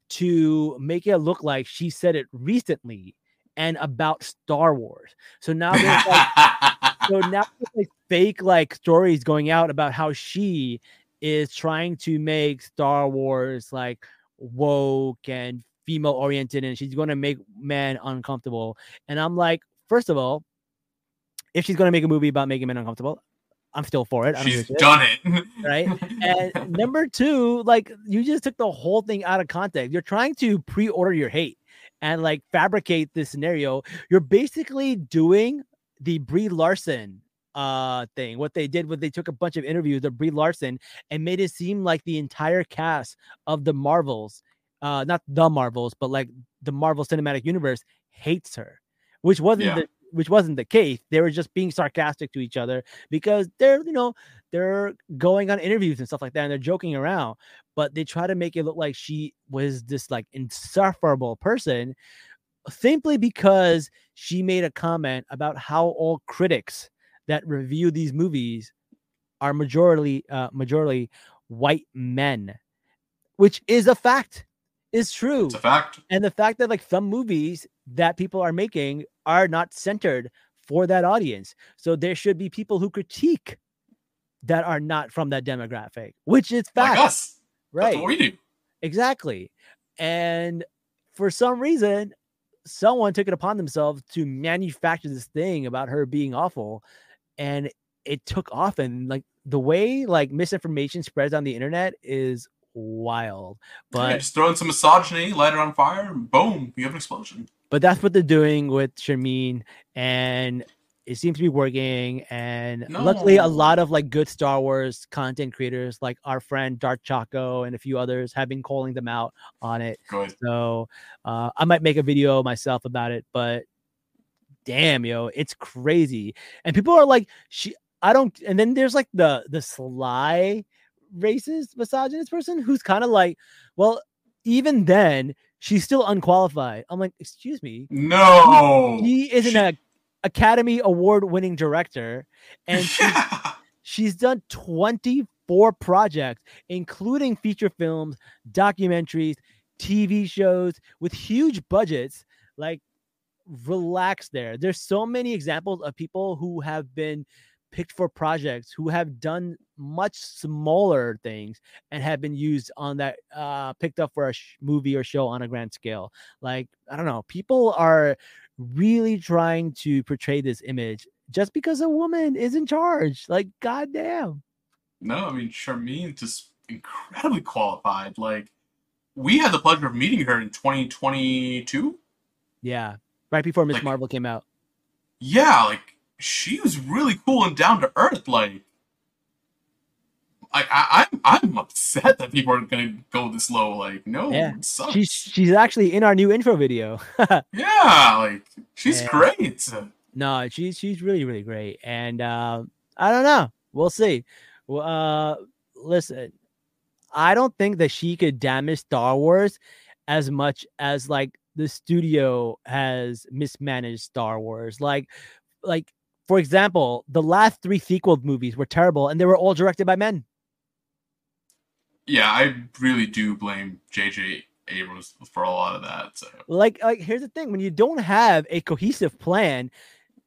to make it look like she said it recently and about Star Wars. So now there's like so now there's, like fake like stories going out about how she is trying to make Star Wars like woke and female oriented and she's going to make men uncomfortable. And I'm like, first of all, if she's going to make a movie about making men uncomfortable, I'm still for it. She's done it. right? And number two, like you just took the whole thing out of context. You're trying to pre-order your hate and like fabricate this scenario. You're basically doing the Brie Larson uh thing. What they did was they took a bunch of interviews of Brie Larson and made it seem like the entire cast of the Marvels, uh not the Marvels, but like the Marvel Cinematic Universe hates her, which wasn't Yeah. the which wasn't the case. They were just being sarcastic to each other because they're, you know, they're going on interviews and stuff like that and they're joking around, but they try to make it look like she was this like insufferable person simply because she made a comment about how all critics that review these movies are majority uh majority white men, which is a fact. Is true. It's a fact. And the fact that like some movies that people are making are not centered for that audience. So there should be people who critique that are not from that demographic, which is fact, Like us. Right? we do. Exactly. And for some reason, someone took it upon themselves to manufacture this thing about her being awful, and it took off. And like the way like misinformation spreads on the internet is wild. Yeah, But just throw in some misogyny, light it on fire, and boom, you have an explosion. but that's what they're doing with Sharmeen, and it seems to be working. And luckily, a lot of like good Star Wars content creators, like our friend Dark Choco and a few others, have been calling them out on it. Good. So uh, I might make a video myself about it, but damn, yo, it's crazy. And people are like, she, I don't. And then there's like the the sly racist misogynist person who's kind of like, well, even then she's still unqualified. I'm like, excuse me, No. she is She- an Academy Award winning director, and she, yeah. she's done 24 projects, including feature films, documentaries, TV shows with huge budgets. Like, relax there. There's so many examples of people who have been picked for projects who have done much smaller things and have been used on that uh picked up for a sh- movie or show on a grand scale like i don't know people are really trying to portray this image just because a woman is in charge like goddamn No, I mean Sharmeen's just incredibly qualified. Like we had the pleasure of meeting her in 2022. yeah right before Miss Like- Marvel came out. Yeah, like she was really cool and down to earth. Like, I, I I'm I'm upset that people aren't gonna go this low. Like, no, Yeah. it sucks. She's she's actually in our new intro video. yeah, like she's Yeah. great. no, she's she's really really great, and um, I don't know. We'll see. Well, uh, listen, I don't think that she could damage Star Wars as much as like the studio has mismanaged Star Wars. Like, like for example, the last three sequel movies were terrible, and they were all directed by men. Yeah, I really do blame J.J. Abrams for a lot of that. So. like like here's the thing when you don't have a cohesive plan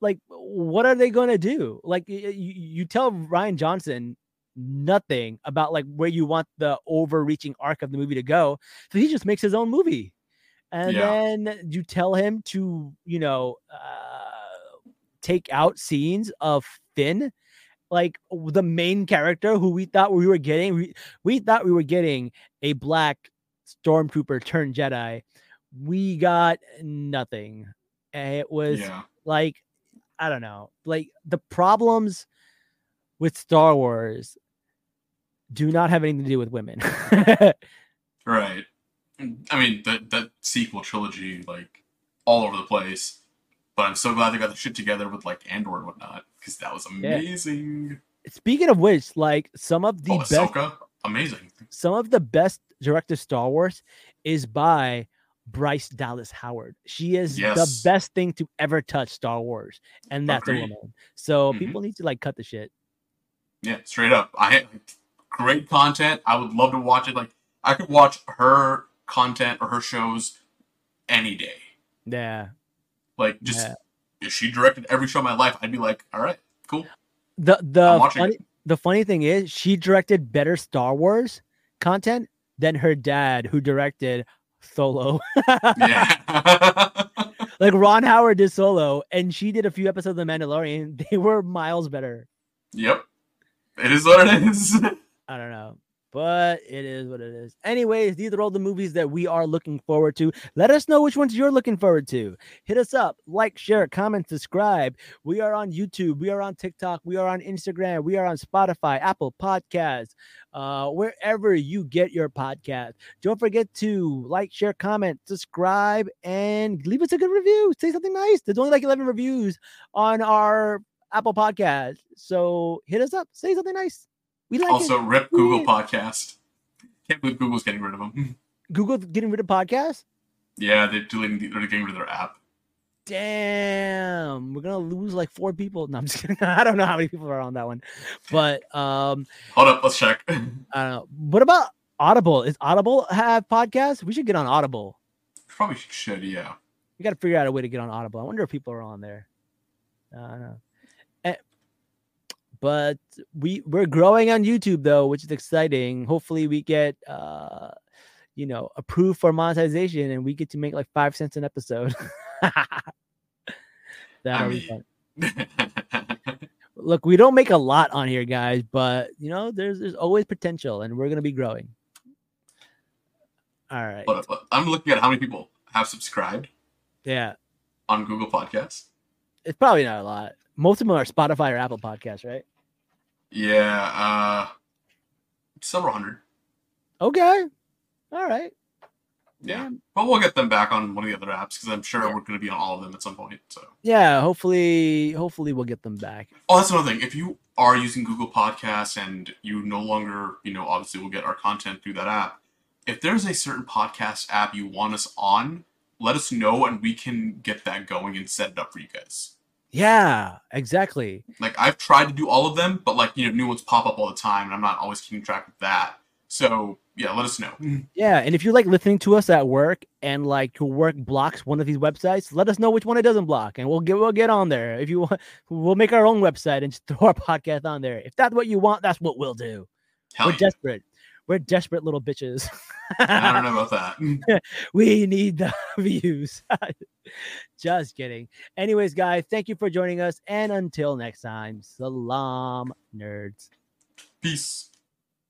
like what are they going to do like you, you tell rian johnson nothing about like where you want the overreaching arc of the movie to go so he just makes his own movie and Yeah. then you tell him to you know uh, take out scenes of finn like the main character who we thought we were getting we, we thought we were getting a black stormtrooper turned Jedi. We got nothing. And It was Yeah, like I don't know, like the problems with Star Wars do not have anything to do with women. right. I mean, that that sequel trilogy, like all over the place. But I'm so glad they got the shit together with like Andor and whatnot, because that was amazing. Speaking of which, like some of the oh, best amazing. some of the best directed Star Wars is by Bryce Dallas Howard. She is Yes. the best thing to ever touch Star Wars, and that's Agreed. a woman. So Mhm. people need to like cut the shit. Yeah, straight up. I had great content. I would love to watch it. Like I could watch her content or her shows any day. Yeah. Like just Yeah. if she directed every show of my life, I'd be like, all right, cool. The the funny, it. the funny thing is she directed better Star Wars content than her dad who directed Solo. Yeah. like Ron Howard did Solo and she did a few episodes of The Mandalorian. They were miles better. yep. It is what it is. I don't know. But it is what it is. Anyways, these are all the movies that we are looking forward to. Let us know which ones you're looking forward to. Hit us up, like, share, comment, subscribe. We are on YouTube. We are on TikTok. We are on Instagram. We are on Spotify, Apple Podcasts, uh, wherever you get your podcast. Don't forget to like, share, comment, subscribe, and leave us a good review. Say something nice. There's only like 11 reviews on our Apple Podcast. So hit us up. Say something nice. We like it. also, rip Google. Podcast. Can't believe Google's getting rid of them. Google getting rid of podcasts? Yeah, they're doing they're getting rid of their app. Damn, we're gonna lose like four people. No, I'm just kidding. I don't know how many people are on that one, but um, Hold up, let's check. I don't know. What about Audible? Is Audible have podcasts? We should get on Audible. Probably should, yeah. We got to figure out a way to get on Audible. I wonder if people are on there. I don't know. But we we're growing on YouTube though, which is exciting. Hopefully, we get uh, you know, approved for monetization, and we get to make like five cents an episode. That'll be fun. Look, we don't make a lot on here, guys, but you know, there's there's always potential, and we're gonna be growing. All right. Hold up. I'm looking at how many people have subscribed Yeah, on Google Podcasts. it's probably not a lot. Most of them are Spotify or Apple Podcasts, right? Yeah, uh, several hundred. Okay. All right. Yeah. But we'll get them back on one of the other apps because I'm sure we're going to be on all of them at some point. So, Yeah. Hopefully, hopefully we'll get them back. oh, that's another thing. If you are using Google Podcasts and you no longer, you know, obviously we'll get our content through that app. If there's a certain podcast app you want us on, let us know and we can get that going and set it up for you guys. Yeah. Exactly. Like I've tried to do all of them, but like you know, new ones pop up all the time, and I'm not always keeping track of that. So yeah, let us know. Mm. Yeah. And if you're like listening to us at work and like your work blocks one of these websites, let us know which one it doesn't block, and we'll get we'll get on there. If you want, we'll make our own website and just throw our podcast on there. If that's what you want, that's what we'll do. Hell We're yeah. desperate. We're desperate little bitches. I don't know about that. we need the views. Just kidding. Anyways, guys, thank you for joining us. And until next time, salaam, nerds. Peace.